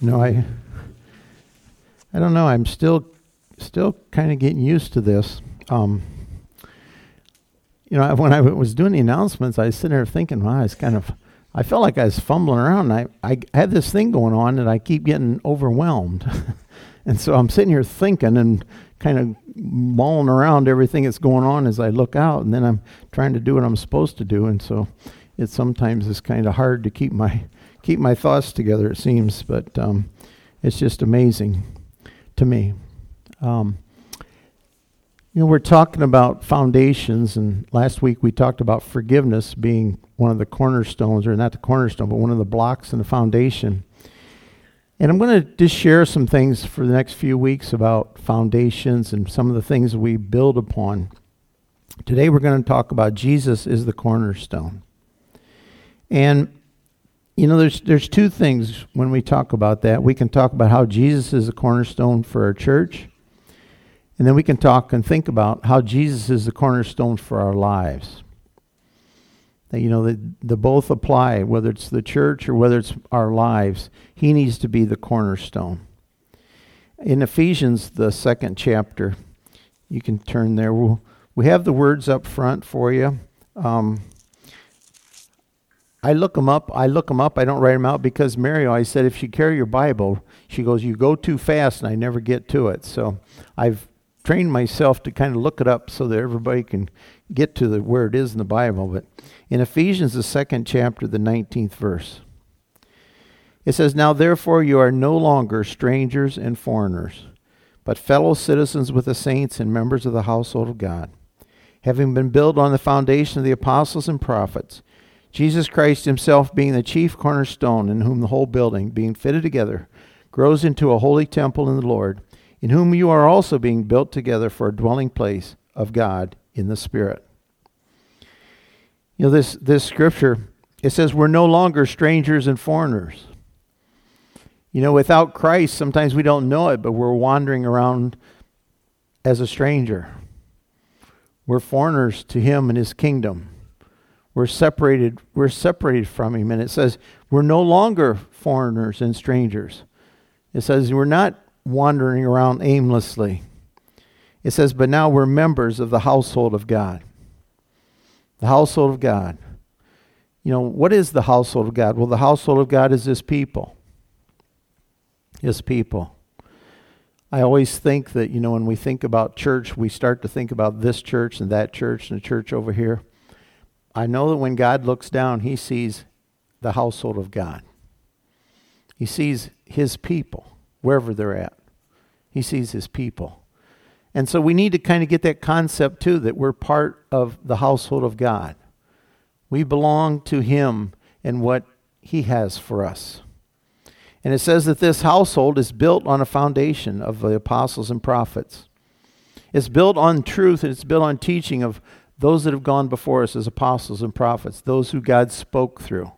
You know, I I don't know. I'm still still kind of getting used to this. Um, you know, when I was doing the announcements, I was sitting there thinking, wow, it's kind of, I felt like I was fumbling around. I, I had this thing going on and I keep getting overwhelmed. and so I'm sitting here thinking and kind of mulling around everything that's going on as I look out. And then I'm trying to do what I'm supposed to do. And so it sometimes is kind of hard to keep my, keep my thoughts together, it seems. But um, it's just amazing to me. Um, you know, we're talking about foundations, and last week we talked about forgiveness being one of the cornerstones, or not the cornerstone, but one of the blocks in the foundation. And I'm going to just share some things for the next few weeks about foundations and some of the things we build upon. Today we're going to talk about Jesus is the cornerstone. And you know, there's there's two things when we talk about that. We can talk about how Jesus is the cornerstone for our church, and then we can talk and think about how Jesus is the cornerstone for our lives. That you know, the, the both apply, whether it's the church or whether it's our lives. He needs to be the cornerstone. In Ephesians, the second chapter, you can turn there. We'll, we have the words up front for you. Um, I look them up. I look them up. I don't write them out because Mary always said if you carry your Bible, she goes, you go too fast, and I never get to it. So I've trained myself to kind of look it up so that everybody can get to the, where it is in the Bible. But in Ephesians, the second chapter, the 19th verse, it says, Now therefore you are no longer strangers and foreigners, but fellow citizens with the saints and members of the household of God, having been built on the foundation of the apostles and prophets Jesus Christ himself being the chief cornerstone, in whom the whole building, being fitted together, grows into a holy temple in the Lord, in whom you are also being built together for a dwelling place of God in the Spirit. You know, this, this scripture, it says we're no longer strangers and foreigners. You know, without Christ, sometimes we don't know it, but we're wandering around as a stranger. We're foreigners to Him and His kingdom we're separated we're separated from him. And it says we're no longer foreigners and strangers. It says we're not wandering around aimlessly. It says but now we're members of the household of god. The household of god. You know what is the household of god? Well the household of god is his people. His people. I always think that, you know, when we think about church, we start to think about this church and that church and the church over here. I know that when God looks down, he sees the household of God. He sees his people, wherever they're at. He sees his people. And so we need to kind of get that concept too that we're part of the household of God. We belong to him and what he has for us. And it says that this household is built on a foundation of the apostles and prophets. It's built on truth and it's built on teaching of those that have gone before us as apostles and prophets, those who God spoke through.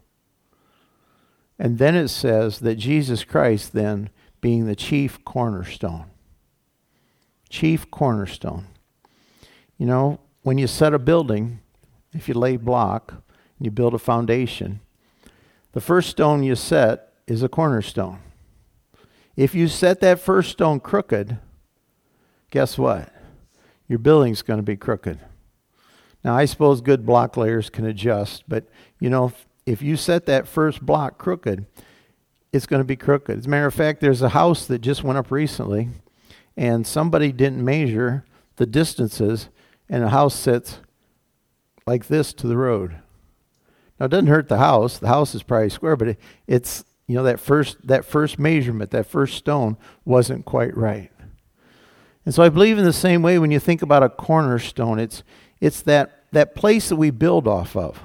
And then it says that Jesus Christ, then, being the chief cornerstone. Chief cornerstone. You know, when you set a building, if you lay block and you build a foundation, the first stone you set is a cornerstone. If you set that first stone crooked, guess what? Your building's going to be crooked. Now, I suppose good block layers can adjust, but you know, if you set that first block crooked, it's going to be crooked. As a matter of fact, there's a house that just went up recently, and somebody didn't measure the distances, and the house sits like this to the road. Now, it doesn't hurt the house. The house is probably square, but it, it's you know that first that first measurement, that first stone wasn't quite right. And so I believe in the same way when you think about a cornerstone, it's it's that, that place that we build off of.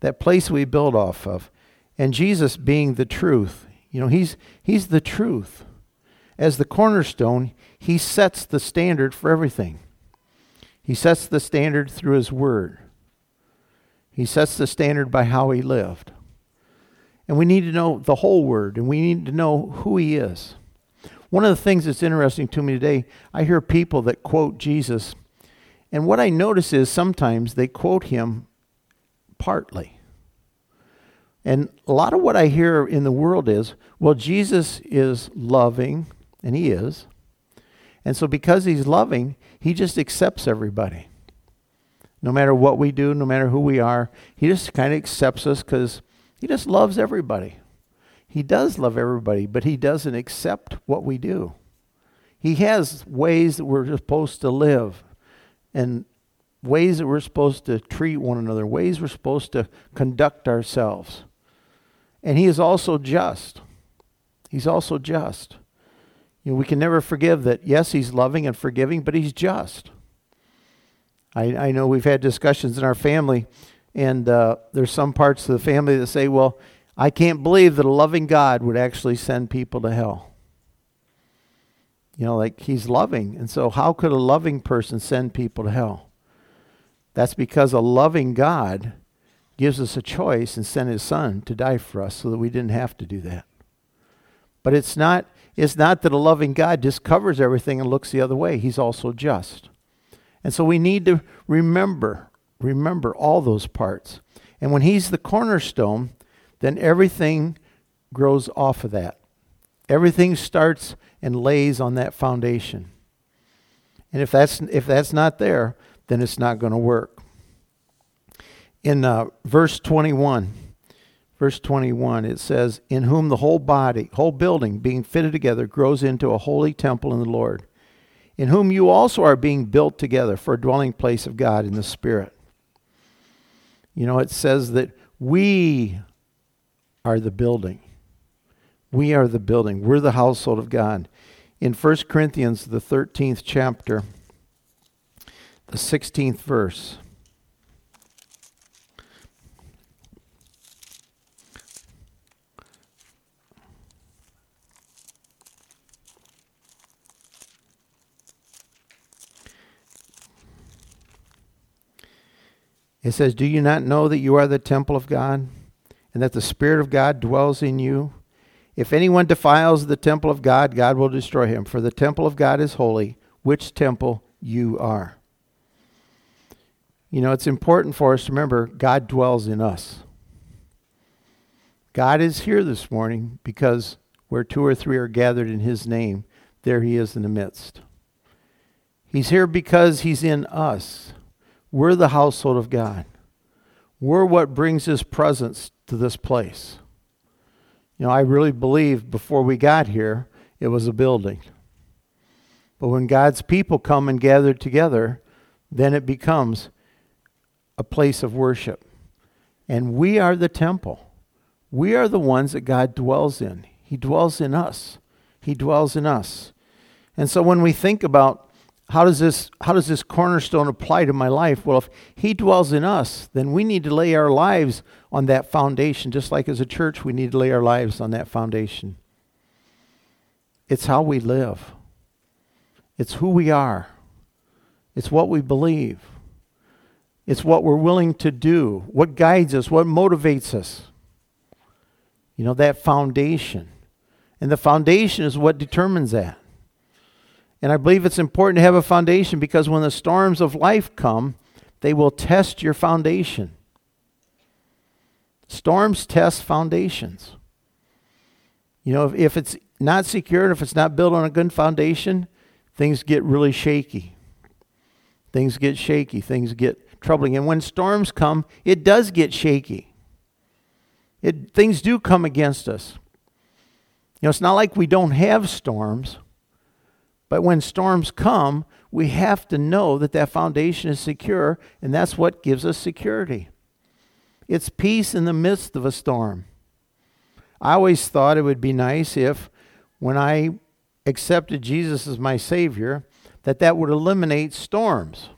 That place we build off of. And Jesus being the truth. You know, he's, he's the truth. As the cornerstone, he sets the standard for everything. He sets the standard through his word. He sets the standard by how he lived. And we need to know the whole word, and we need to know who he is. One of the things that's interesting to me today, I hear people that quote Jesus and what I notice is sometimes they quote him partly. And a lot of what I hear in the world is, well, Jesus is loving, and he is. And so because he's loving, he just accepts everybody. No matter what we do, no matter who we are, he just kind of accepts us because he just loves everybody. He does love everybody, but he doesn't accept what we do. He has ways that we're supposed to live and ways that we're supposed to treat one another, ways we're supposed to conduct ourselves. And he is also just. He's also just. You know, we can never forgive that, yes, he's loving and forgiving, but he's just. I, I know we've had discussions in our family, and uh, there's some parts of the family that say, well, I can't believe that a loving God would actually send people to hell. You know, like he's loving. And so, how could a loving person send people to hell? That's because a loving God gives us a choice and sent his son to die for us so that we didn't have to do that. But it's not, it's not that a loving God just covers everything and looks the other way. He's also just. And so we need to remember, remember all those parts. And when he's the cornerstone, then everything grows off of that. Everything starts and lays on that foundation. And if that's if that's not there, then it's not going to work. In uh, verse 21, verse 21, it says, "In whom the whole body, whole building, being fitted together, grows into a holy temple in the Lord, in whom you also are being built together for a dwelling place of God in the Spirit." You know, it says that we are the building. We are the building. We're the household of God. In 1 Corinthians, the 13th chapter, the 16th verse. It says, Do you not know that you are the temple of God? and that the Spirit of God dwells in you. If anyone defiles the temple of God, God will destroy him, for the temple of God is holy, which temple you are. You know, it's important for us to remember God dwells in us. God is here this morning because where two or three are gathered in his name, there he is in the midst. He's here because he's in us. We're the household of God. We're what brings his presence to this place. You know, I really believe before we got here, it was a building. But when God's people come and gather together, then it becomes a place of worship. And we are the temple. We are the ones that God dwells in. He dwells in us. He dwells in us. And so when we think about how does this how does this cornerstone apply to my life? Well if he dwells in us then we need to lay our lives on that foundation. Just like as a church we need to lay our lives on that foundation. It's how we live. It's who we are. It's what we believe. It's what we're willing to do what guides us what motivates us. You know that foundation. And the foundation is what determines that and I believe it's important to have a foundation because when the storms of life come, they will test your foundation. Storms test foundations. You know, if, if it's not secured, if it's not built on a good foundation, things get really shaky. Things get shaky. Things get troubling. And when storms come, it does get shaky. It, things do come against us. You know, it's not like we don't have storms. But when storms come, we have to know that that foundation is secure, and that's what gives us security. It's peace in the midst of a storm. I always thought it would be nice if, when I accepted Jesus as my Savior, that that would eliminate storms.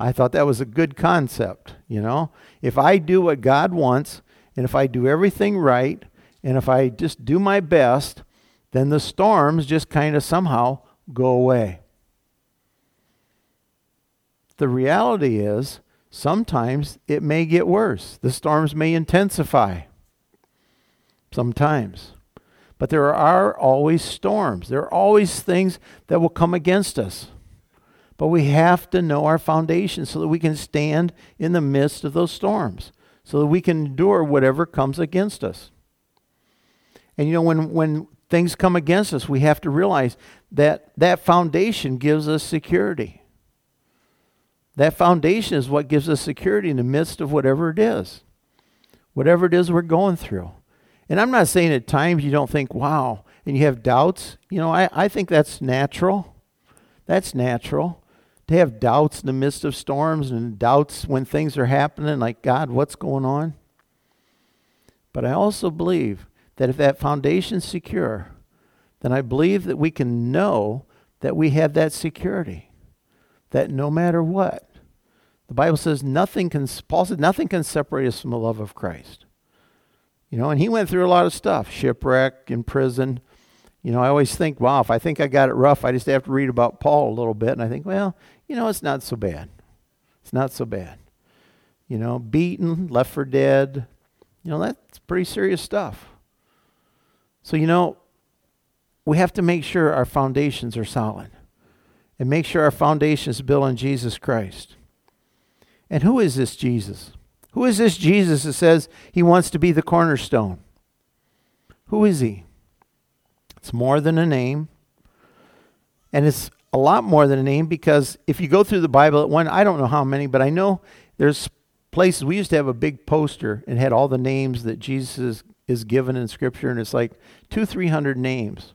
I thought that was a good concept, you know. If I do what God wants, and if I do everything right, and if I just do my best, then the storms just kind of somehow go away. The reality is, sometimes it may get worse. The storms may intensify. Sometimes. But there are always storms. There are always things that will come against us. But we have to know our foundation so that we can stand in the midst of those storms. so that we can endure whatever comes against us. And you know, when, when things come against us, we have to realize that that foundation gives us security. That foundation is what gives us security in the midst of whatever it is, whatever it is we're going through. And I'm not saying at times you don't think, wow, and you have doubts. You know, I, I think that's natural. That's natural. To have doubts in the midst of storms and doubts when things are happening, like, God, what's going on? But I also believe that if that foundation's secure, then I believe that we can know that we have that security. That no matter what, the Bible says nothing can, Paul said, nothing can separate us from the love of Christ. You know, and he went through a lot of stuff shipwreck, in prison. You know, I always think, wow, if I think I got it rough, I just have to read about Paul a little bit. And I think, well, you know, it's not so bad. It's not so bad. You know, beaten, left for dead. You know, that's pretty serious stuff. So, you know, we have to make sure our foundations are solid and make sure our foundation is built on Jesus Christ. And who is this Jesus? Who is this Jesus that says he wants to be the cornerstone? Who is he? It's more than a name. And it's a lot more than a name because if you go through the Bible at one, I don't know how many, but I know there's places. We used to have a big poster and had all the names that Jesus is, given in Scripture, and it's like two, three hundred names.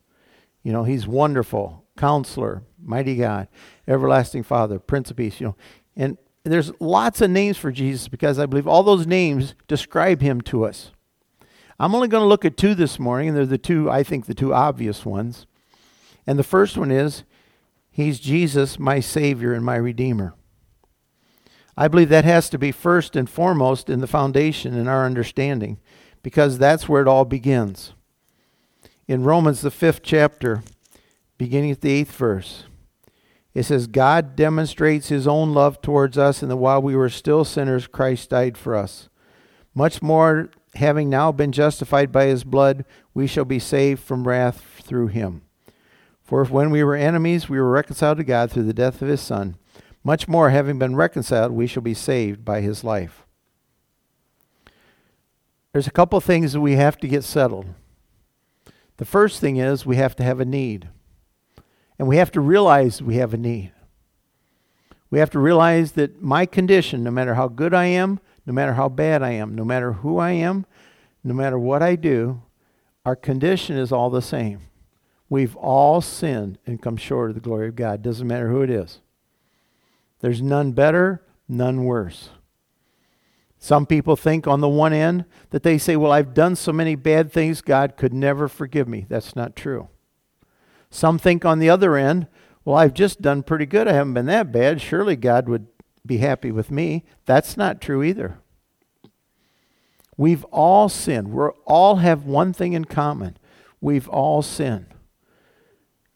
You know, he's wonderful, counselor, mighty God, everlasting Father, Prince of Peace, you know. And there's lots of names for Jesus because I believe all those names describe him to us. I'm only going to look at two this morning, and they're the two, I think, the two obvious ones. And the first one is He's Jesus, my Savior and my Redeemer. I believe that has to be first and foremost in the foundation in our understanding because that's where it all begins in Romans, the fifth chapter, beginning at the eighth verse. It says, God demonstrates his own love towards us, and that while we were still sinners, Christ died for us. Much more, having now been justified by his blood, we shall be saved from wrath through him. For if when we were enemies, we were reconciled to God through the death of his Son, much more, having been reconciled, we shall be saved by his life. There's a couple things that we have to get settled. The first thing is we have to have a need. And we have to realize we have a need. We have to realize that my condition, no matter how good I am, no matter how bad I am, no matter who I am, no matter what I do, our condition is all the same. We've all sinned and come short of the glory of God. Doesn't matter who it is. There's none better, none worse. Some people think on the one end that they say, Well, I've done so many bad things, God could never forgive me. That's not true. Some think on the other end, Well, I've just done pretty good. I haven't been that bad. Surely God would be happy with me. That's not true either. We've all sinned. We all have one thing in common. We've all sinned.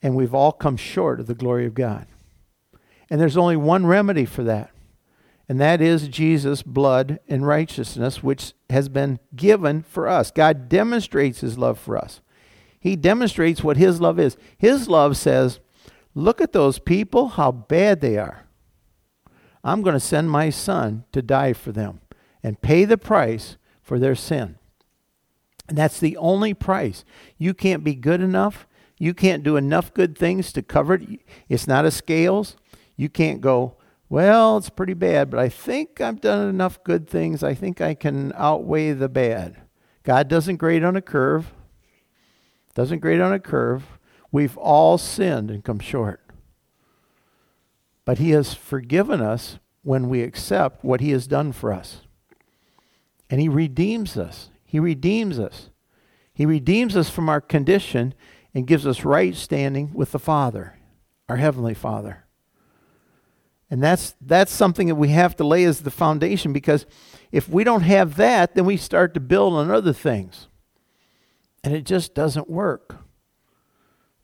And we've all come short of the glory of God. And there's only one remedy for that and that is Jesus' blood and righteousness, which has been given for us. God demonstrates his love for us. He demonstrates what his love is. His love says, Look at those people, how bad they are. I'm going to send my son to die for them and pay the price for their sin. And that's the only price. You can't be good enough. You can't do enough good things to cover it. It's not a scales. You can't go, well, it's pretty bad, but I think I've done enough good things. I think I can outweigh the bad. God doesn't grade on a curve. Doesn't grade on a curve. We've all sinned and come short. But He has forgiven us when we accept what He has done for us. And He redeems us. He redeems us. He redeems us from our condition and gives us right standing with the Father, our Heavenly Father. And that's that's something that we have to lay as the foundation because if we don't have that, then we start to build on other things. And it just doesn't work.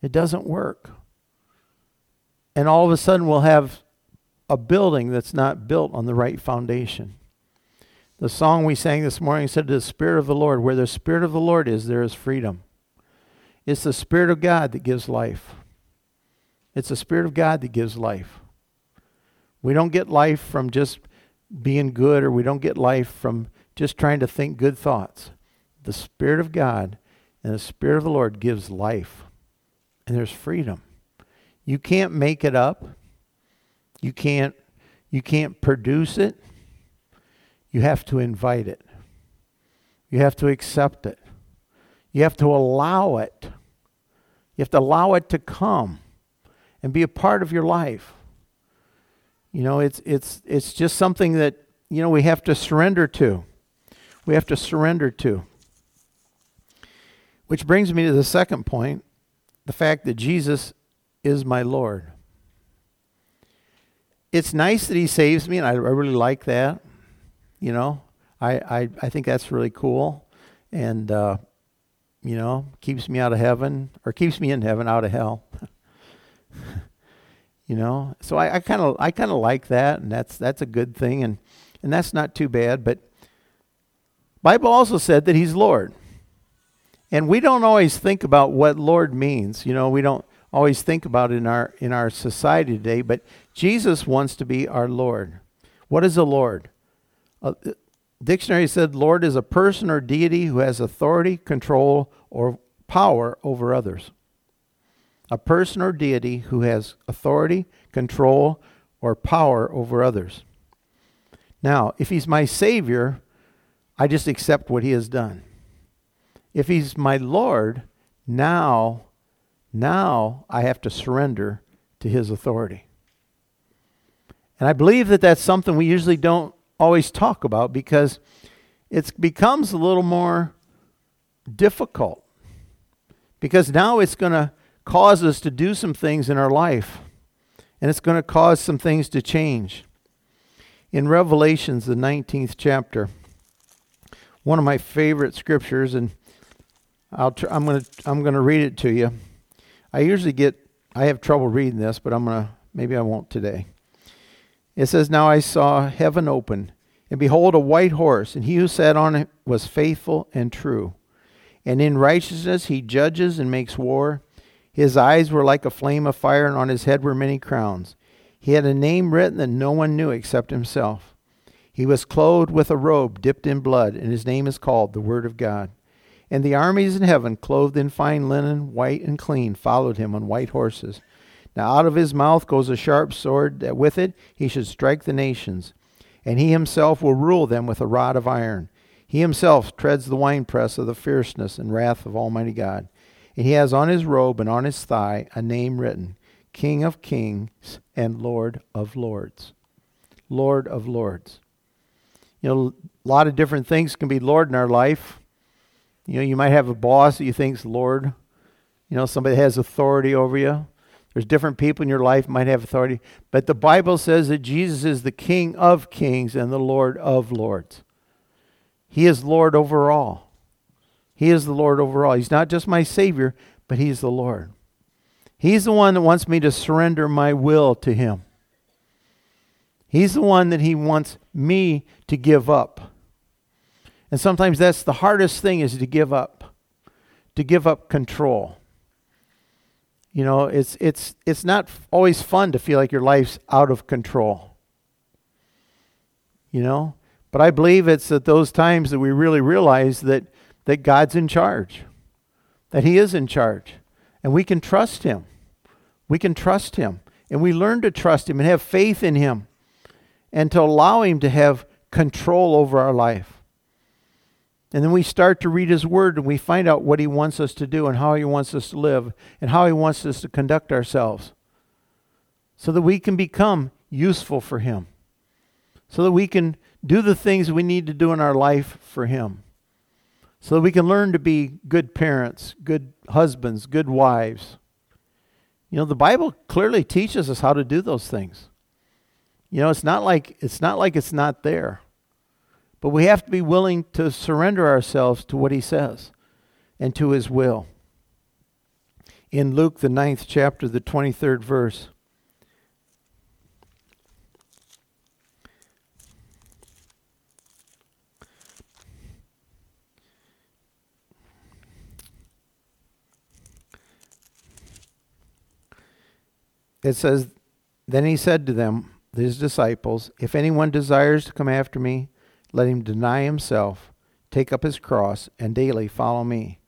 It doesn't work. And all of a sudden we'll have a building that's not built on the right foundation. The song we sang this morning said, The Spirit of the Lord, where the Spirit of the Lord is, there is freedom. It's the Spirit of God that gives life. It's the Spirit of God that gives life. We don't get life from just being good, or we don't get life from just trying to think good thoughts. The Spirit of God and the Spirit of the Lord gives life, and there's freedom. You can't make it up. You can't you can't produce it. You have to invite it. You have to accept it. You have to allow it. You have to allow it to come and be a part of your life. You know, it's it's it's just something that, you know, we have to surrender to. We have to surrender to. Which brings me to the second point, the fact that Jesus is my Lord. It's nice that he saves me, and I, I really like that. You know, I, I, I think that's really cool. And, uh, you know, keeps me out of heaven, or keeps me in heaven, out of hell. you know, so I kind of I kind of like that, and that's that's a good thing, and and that's not too bad. But Bible also said that He's Lord, and we don't always think about what Lord means. You know, we don't always think about it in our in our society today. But Jesus wants to be our Lord. What is a Lord? Uh, dictionary said Lord is a person or deity who has authority, control, or power over others. A person or deity who has authority, control, or power over others. Now, if he's my Savior, I just accept what he has done. If he's my Lord, now, now I have to surrender to his authority. And I believe that that's something we usually don't always talk about because it becomes a little more difficult. Because now it's going to cause us to do some things in our life, and it's going to cause some things to change. In Revelations, the 19th chapter, one of my favorite scriptures, and I'll tr- I'm going to I'm going to read it to you. I usually get I have trouble reading this, but I'm going to maybe I won't today. It says, Now I saw heaven open, and behold, a white horse, and he who sat on it was faithful and true. And in righteousness he judges and makes war. His eyes were like a flame of fire, and on his head were many crowns. He had a name written that no one knew except himself. He was clothed with a robe dipped in blood, and his name is called the Word of God. And the armies in heaven, clothed in fine linen, white and clean, followed him on white horses. Now out of his mouth goes a sharp sword, that with it he should strike the nations. And he himself will rule them with a rod of iron. He himself treads the winepress of the fierceness and wrath of Almighty God. And he has on his robe and on his thigh a name written King of Kings and Lord of Lords. Lord of Lords. You know, a lot of different things can be Lord in our life. You know, you might have a boss that you think's Lord. You know, somebody has authority over you. There's different people in your life might have authority, but the Bible says that Jesus is the King of kings and the Lord of lords. He is Lord over all. He is the Lord over all. He's not just my Savior, but He's the Lord. He's the one that wants me to surrender my will to Him. He's the one that He wants me to give up. And sometimes that's the hardest thing is to give up, to give up control. You know, it's it's it's not always fun to feel like your life's out of control. You know, but I believe it's at those times that we really realize that that God's in charge. That he is in charge. And we can trust him. We can trust him. And we learn to trust him and have faith in him and to allow him to have control over our life. And then we start to read His Word and we find out what He wants us to do and how He wants us to live and how He wants us to conduct ourselves so that we can become useful for Him, so that we can do the things we need to do in our life for Him, so that we can learn to be good parents, good husbands, good wives. You know, the Bible clearly teaches us how to do those things. You know, it's not like it's not like it's not there. But we have to be willing to surrender ourselves to what he says and to his will. In Luke, the ninth chapter, the 23rd verse, it says, Then he said to them, his disciples, If anyone desires to come after me, let him deny himself, take up his cross, and daily follow me.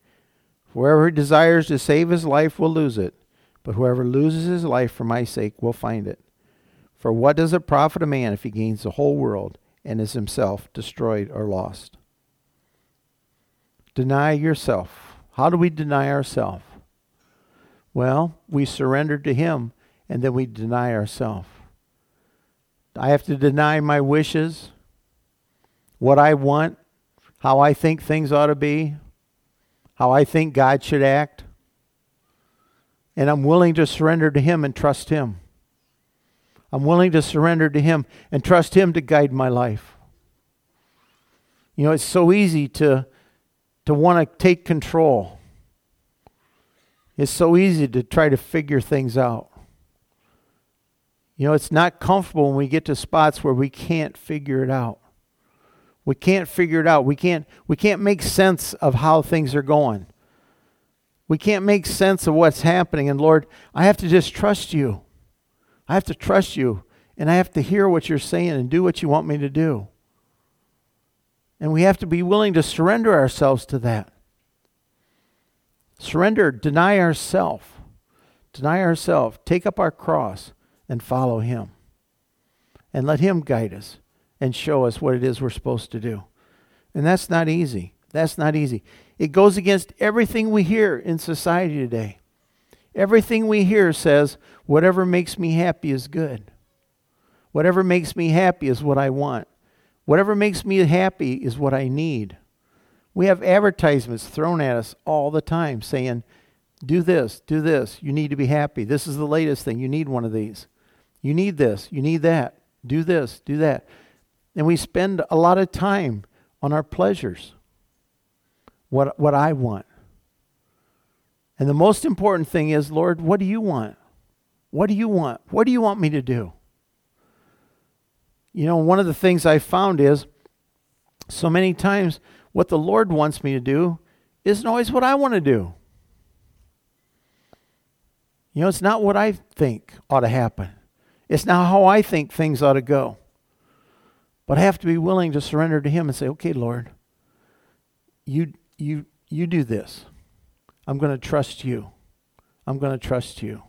Whoever desires to save his life will lose it, but whoever loses his life for my sake will find it. For what does it profit a man if he gains the whole world and is himself destroyed or lost? Deny yourself. How do we deny ourselves? Well, we surrender to him and then we deny ourselves. I have to deny my wishes, what I want, how I think things ought to be, how I think God should act. And I'm willing to surrender to Him and trust Him. I'm willing to surrender to Him and trust Him to guide my life. You know, it's so easy to, to want to take control. It's so easy to try to figure things out. You know, it's not comfortable when we get to spots where we can't figure it out. We can't figure it out. We can't we can't make sense of how things are going. We can't make sense of what's happening and Lord, I have to just trust you. I have to trust you and I have to hear what you're saying and do what you want me to do. And we have to be willing to surrender ourselves to that. Surrender, deny ourselves. Deny ourselves, take up our cross and follow him. And let him guide us and show us what it is we're supposed to do. And that's not easy. That's not easy. It goes against everything we hear in society today. Everything we hear says, whatever makes me happy is good. Whatever makes me happy is what I want. Whatever makes me happy is what I need. We have advertisements thrown at us all the time saying, do this, do this. You need to be happy. This is the latest thing. You need one of these. You need this. You need that. Do this, do that. And we spend a lot of time on our pleasures, what, what I want. And the most important thing is, Lord, what do you want? What do you want? What do you want me to do? You know, one of the things I found is so many times what the Lord wants me to do isn't always what I want to do. You know, it's not what I think ought to happen. It's not how I think things ought to go. But I have to be willing to surrender to Him and say, okay, Lord, you, you, you do this. I'm going to trust you. I'm going to trust you.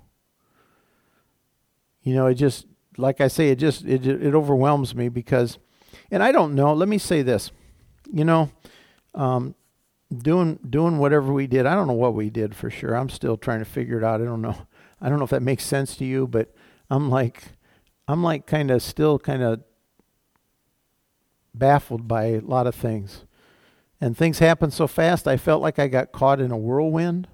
You know, it just, like I say, it just, it, it overwhelms me because, and I don't know, let me say this. You know, um, doing doing whatever we did. I don't know what we did for sure. I'm still trying to figure it out. I don't know. I don't know if that makes sense to you, but I'm like I'm like kind of still kind of baffled by a lot of things. And things happen so fast, I felt like I got caught in a whirlwind.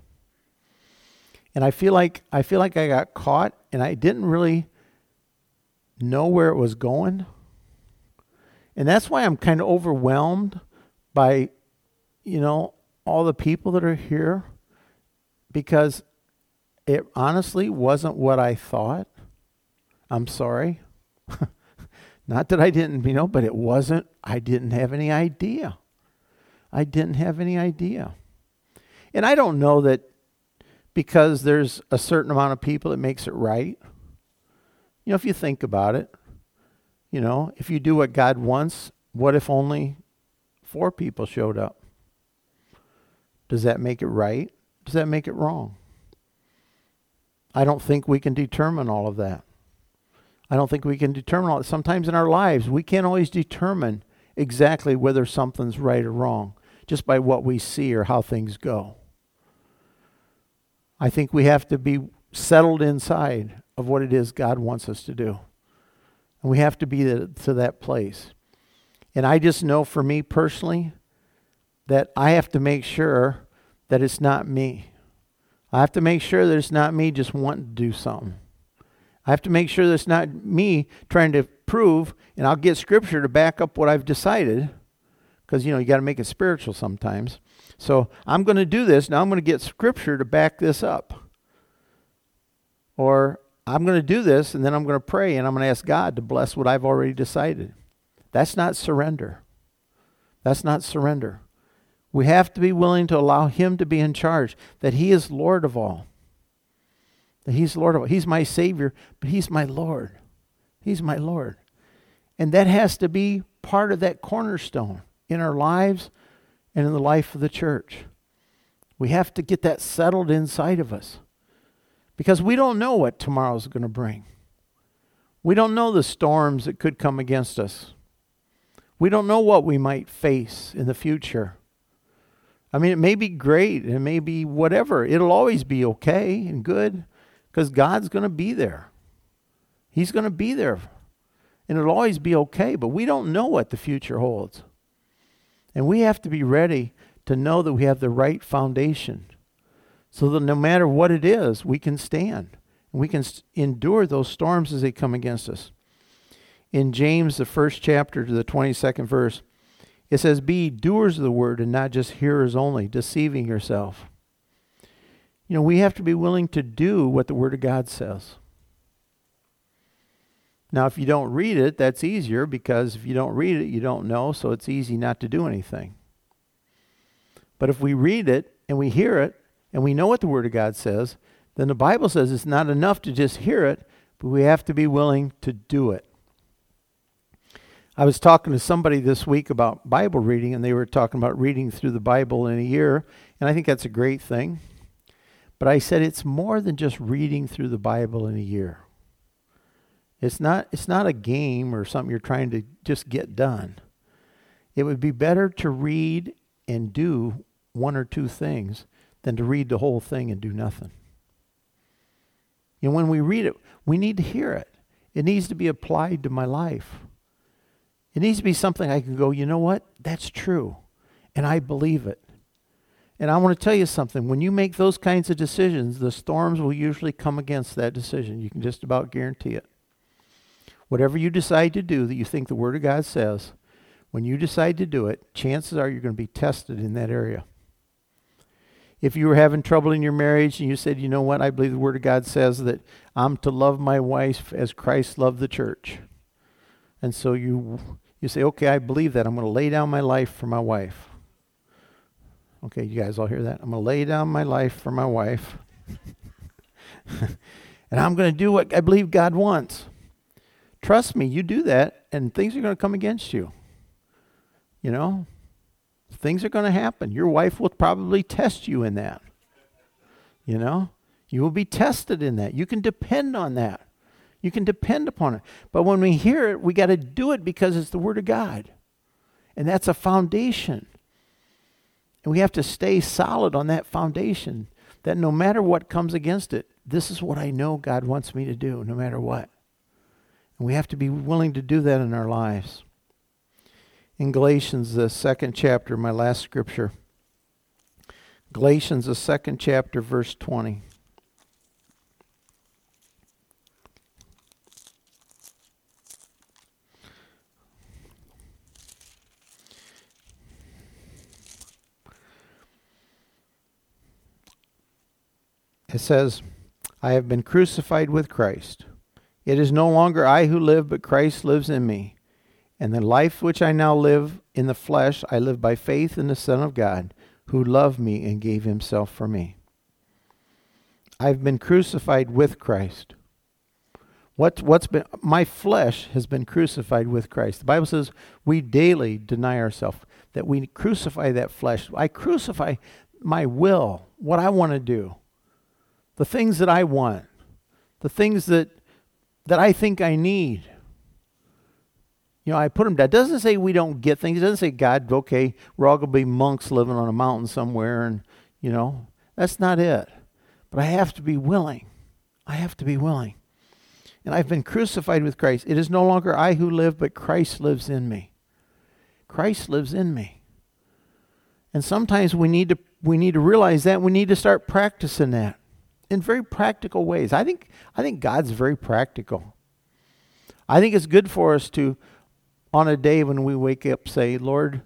And I feel like I feel like I got caught and I didn't really know where it was going. And that's why I'm kind of overwhelmed by you know all the people that are here because it honestly wasn't what I thought. I'm sorry. Not that I didn't, you know, but it wasn't, I didn't have any idea. I didn't have any idea. And I don't know that because there's a certain amount of people it makes it right. You know, if you think about it, you know, if you do what God wants, what if only four people showed up? Does that make it right? Does that make it wrong? I don't think we can determine all of that. I don't think we can determine all. Sometimes in our lives, we can't always determine exactly whether something's right or wrong just by what we see or how things go. I think we have to be settled inside of what it is God wants us to do. And we have to be to that place. And I just know for me personally that I have to make sure that it's not me. I have to make sure that it's not me just wanting to do something. I have to make sure that's not me trying to prove, and I'll get scripture to back up what I've decided, because you know you got to make it spiritual sometimes. So I'm going to do this. Now I'm going to get scripture to back this up. Or I'm going to do this, and then I'm going to pray, and I'm going to ask God to bless what I've already decided. That's not surrender. That's not surrender. We have to be willing to allow Him to be in charge, that He is Lord of all that He's Lord of all. He's my Savior, but He's my Lord. He's my Lord. And that has to be part of that cornerstone in our lives and in the life of the church. We have to get that settled inside of us because we don't know what tomorrow's going to bring. We don't know the storms that could come against us. We don't know what we might face in the future. I mean, it may be great, it may be whatever. It'll always be okay and good because God's going to be there. He's going to be there. And it'll always be okay, but we don't know what the future holds. And we have to be ready to know that we have the right foundation so that no matter what it is, we can stand. And we can endure those storms as they come against us. In James, the first chapter to the 22nd verse, it says, Be doers of the word and not just hearers only, deceiving yourself. You know, we have to be willing to do what the word of God says. Now, if you don't read it, that's easier because if you don't read it, you don't know, so it's easy not to do anything. But if we read it and we hear it and we know what the Word of God says, then the Bible says it's not enough to just hear it, but we have to be willing to do it. I was talking to somebody this week about Bible reading, and they were talking about reading through the Bible in a year, and I think that's a great thing. But I said it's more than just reading through the Bible in a year. It's not, it's not a game or something you're trying to just get done. It would be better to read and do one or two things than to read the whole thing and do nothing. And when we read it, we need to hear it. It needs to be applied to my life. It needs to be something I can go, you know what? That's true. And I believe it. And I want to tell you something. When you make those kinds of decisions, the storms will usually come against that decision. You can just about guarantee it. Whatever you decide to do that you think the Word of God says, when you decide to do it, chances are you're going to be tested in that area. If you were having trouble in your marriage and you said, you know what, I believe the Word of God says that I'm to love my wife as Christ loved the church. And so you, you say, okay, I believe that. I'm going to lay down my life for my wife. Okay, you guys all hear that? I'm going to lay down my life for my wife. and I'm going to do what I believe God wants. Trust me, you do that, and things are going to come against you. You know, things are going to happen. Your wife will probably test you in that. You know, you will be tested in that. You can depend on that. You can depend upon it. But when we hear it, we got to do it because it's the Word of God. And that's a foundation. And we have to stay solid on that foundation that no matter what comes against it, this is what I know God wants me to do, no matter what. And we have to be willing to do that in our lives. In Galatians, the second chapter, my last scripture. Galatians, the second chapter, verse 20. It says, I have been crucified with Christ. It is no longer I who live, but Christ lives in me. And the life which I now live in the flesh, I live by faith in the Son of God, who loved me and gave himself for me. I've been crucified with Christ. What, what's been, my flesh has been crucified with Christ. The Bible says we daily deny ourselves, that we crucify that flesh. I crucify my will, what I want to do, the things that I want, the things that that I think I need. You know, I put them down. It doesn't say we don't get things. It doesn't say God, okay, we're all going to be monks living on a mountain somewhere, and, you know, that's not it. But I have to be willing. I have to be willing. And I've been crucified with Christ. It is no longer I who live, but Christ lives in me. Christ lives in me. And sometimes we need to we need to realize that we need to start practicing that in very practical ways. I think, I think God's very practical. I think it's good for us to, on a day when we wake up, say, Lord,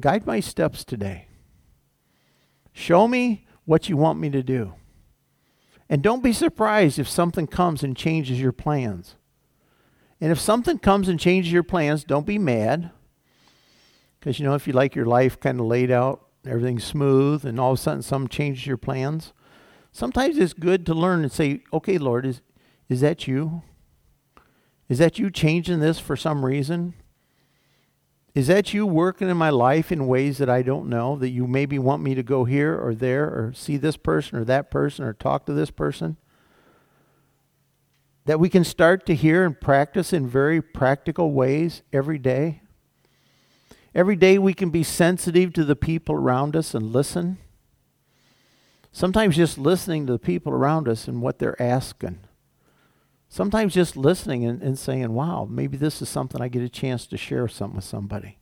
guide my steps today. Show me what you want me to do. And don't be surprised if something comes and changes your plans. And if something comes and changes your plans, don't be mad. Because, you know, if you like your life kind of laid out, everything's smooth, and all of a sudden something changes your plans, Sometimes it's good to learn and say, okay, Lord, is, is that you? Is that you changing this for some reason? Is that you working in my life in ways that I don't know? That you maybe want me to go here or there or see this person or that person or talk to this person? That we can start to hear and practice in very practical ways every day? Every day we can be sensitive to the people around us and listen. Sometimes just listening to the people around us and what they're asking. Sometimes just listening and, and saying, wow, maybe this is something I get a chance to share something with somebody.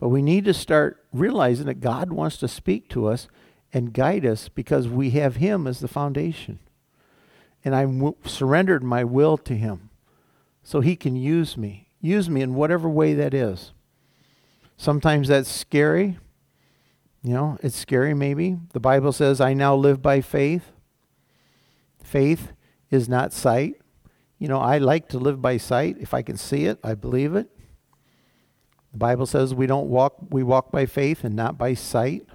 But we need to start realizing that God wants to speak to us and guide us because we have Him as the foundation. And I w- surrendered my will to Him so He can use me. Use me in whatever way that is. Sometimes that's scary. You know, it's scary maybe. The Bible says, I now live by faith. Faith is not sight. You know, I like to live by sight. If I can see it, I believe it. The Bible says we don't walk, we walk by faith and not by sight.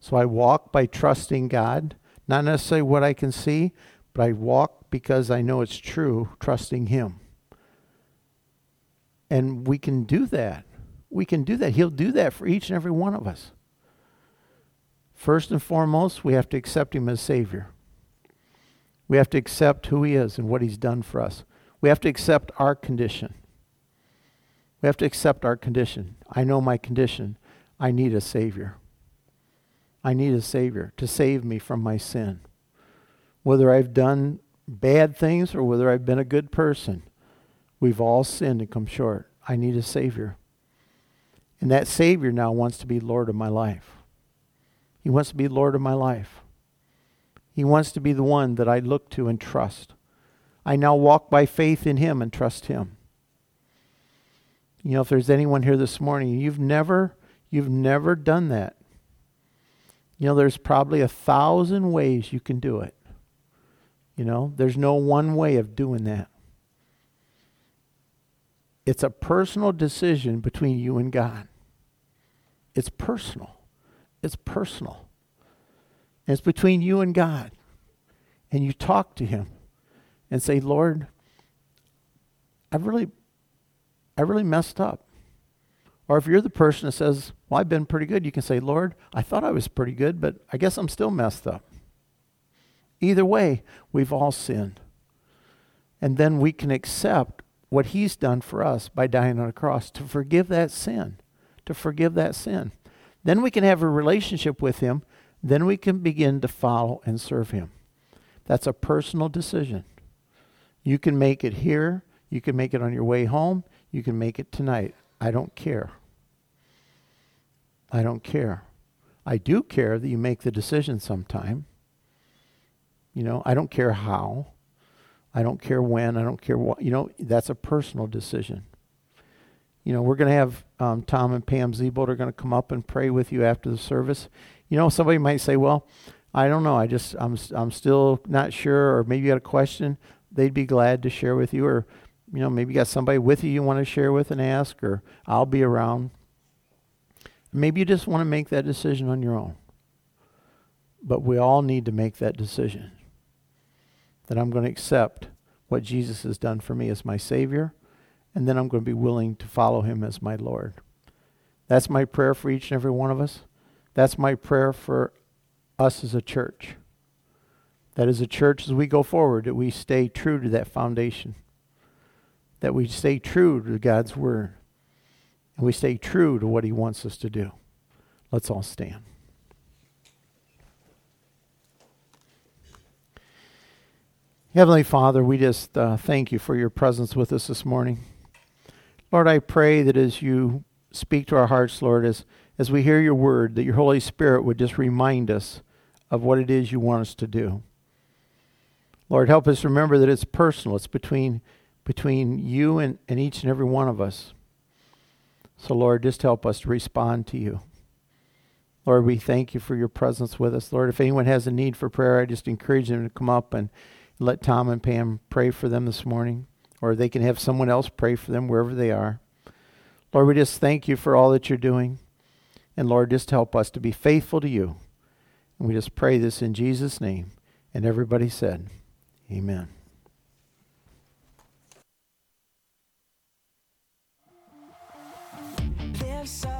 So I walk by trusting God, not necessarily what I can see, but I walk because I know it's true, trusting Him. And we can do that. We can do that. He'll do that for each and every one of us. First and foremost, we have to accept Him as Savior. We have to accept who He is and what He's done for us. We have to accept our condition. We have to accept our condition. I know my condition. I need a Savior. I need a Savior to save me from my sin. Whether I've done bad things or whether I've been a good person, we've all sinned and come short. I need a Savior. And that Savior now wants to be Lord of my life. He wants to be Lord of my life. He wants to be the one that I look to and trust. I now walk by faith in Him and trust Him. You know, if there's anyone here this morning, you've never, you've never done that. You know, there's probably a thousand ways you can do it. You know, there's no one way of doing that. It's a personal decision between you and God. It's personal. It's personal. And it's between you and God. And you talk to him and say, Lord, I've really I really messed up. Or if you're the person that says, Well, I've been pretty good, you can say, Lord, I thought I was pretty good, but I guess I'm still messed up. Either way, we've all sinned. And then we can accept what He's done for us by dying on a cross to forgive that sin. To forgive that sin. Then we can have a relationship with Him. Then we can begin to follow and serve Him. That's a personal decision. You can make it here. You can make it on your way home. You can make it tonight. I don't care. I don't care. I do care that you make the decision sometime. You know, I don't care how. I don't care when. I don't care what. You know, that's a personal decision. You know, we're going to have um, Tom and Pam Zebold are going to come up and pray with you after the service. You know, somebody might say, "Well, I don't know. I just I'm I'm still not sure, or maybe you got a question." They'd be glad to share with you, or you know, maybe you got somebody with you you want to share with and ask, or I'll be around. Maybe you just want to make that decision on your own. But we all need to make that decision that I'm going to accept what Jesus has done for me as my Savior, and then I'm going to be willing to follow Him as my Lord. That's my prayer for each and every one of us. That's my prayer for us as a church. That as a church, as we go forward, that we stay true to that foundation that we stay true to God's word and we stay true to what he wants us to do. Let's all stand. Heavenly Father, we just uh, thank you for your presence with us this morning. Lord, I pray that as you speak to our hearts, Lord, as, as we hear your word, that your Holy Spirit would just remind us of what it is you want us to do. Lord, help us remember that it's personal. It's between between you and, and each and every one of us. So, Lord, just help us to respond to you. Lord, we thank you for your presence with us. Lord, if anyone has a need for prayer, I just encourage them to come up and let Tom and Pam pray for them this morning, or they can have someone else pray for them wherever they are. Lord, we just thank you for all that you're doing. And Lord, just help us to be faithful to you. And we just pray this in Jesus' name. And everybody said, Amen. me.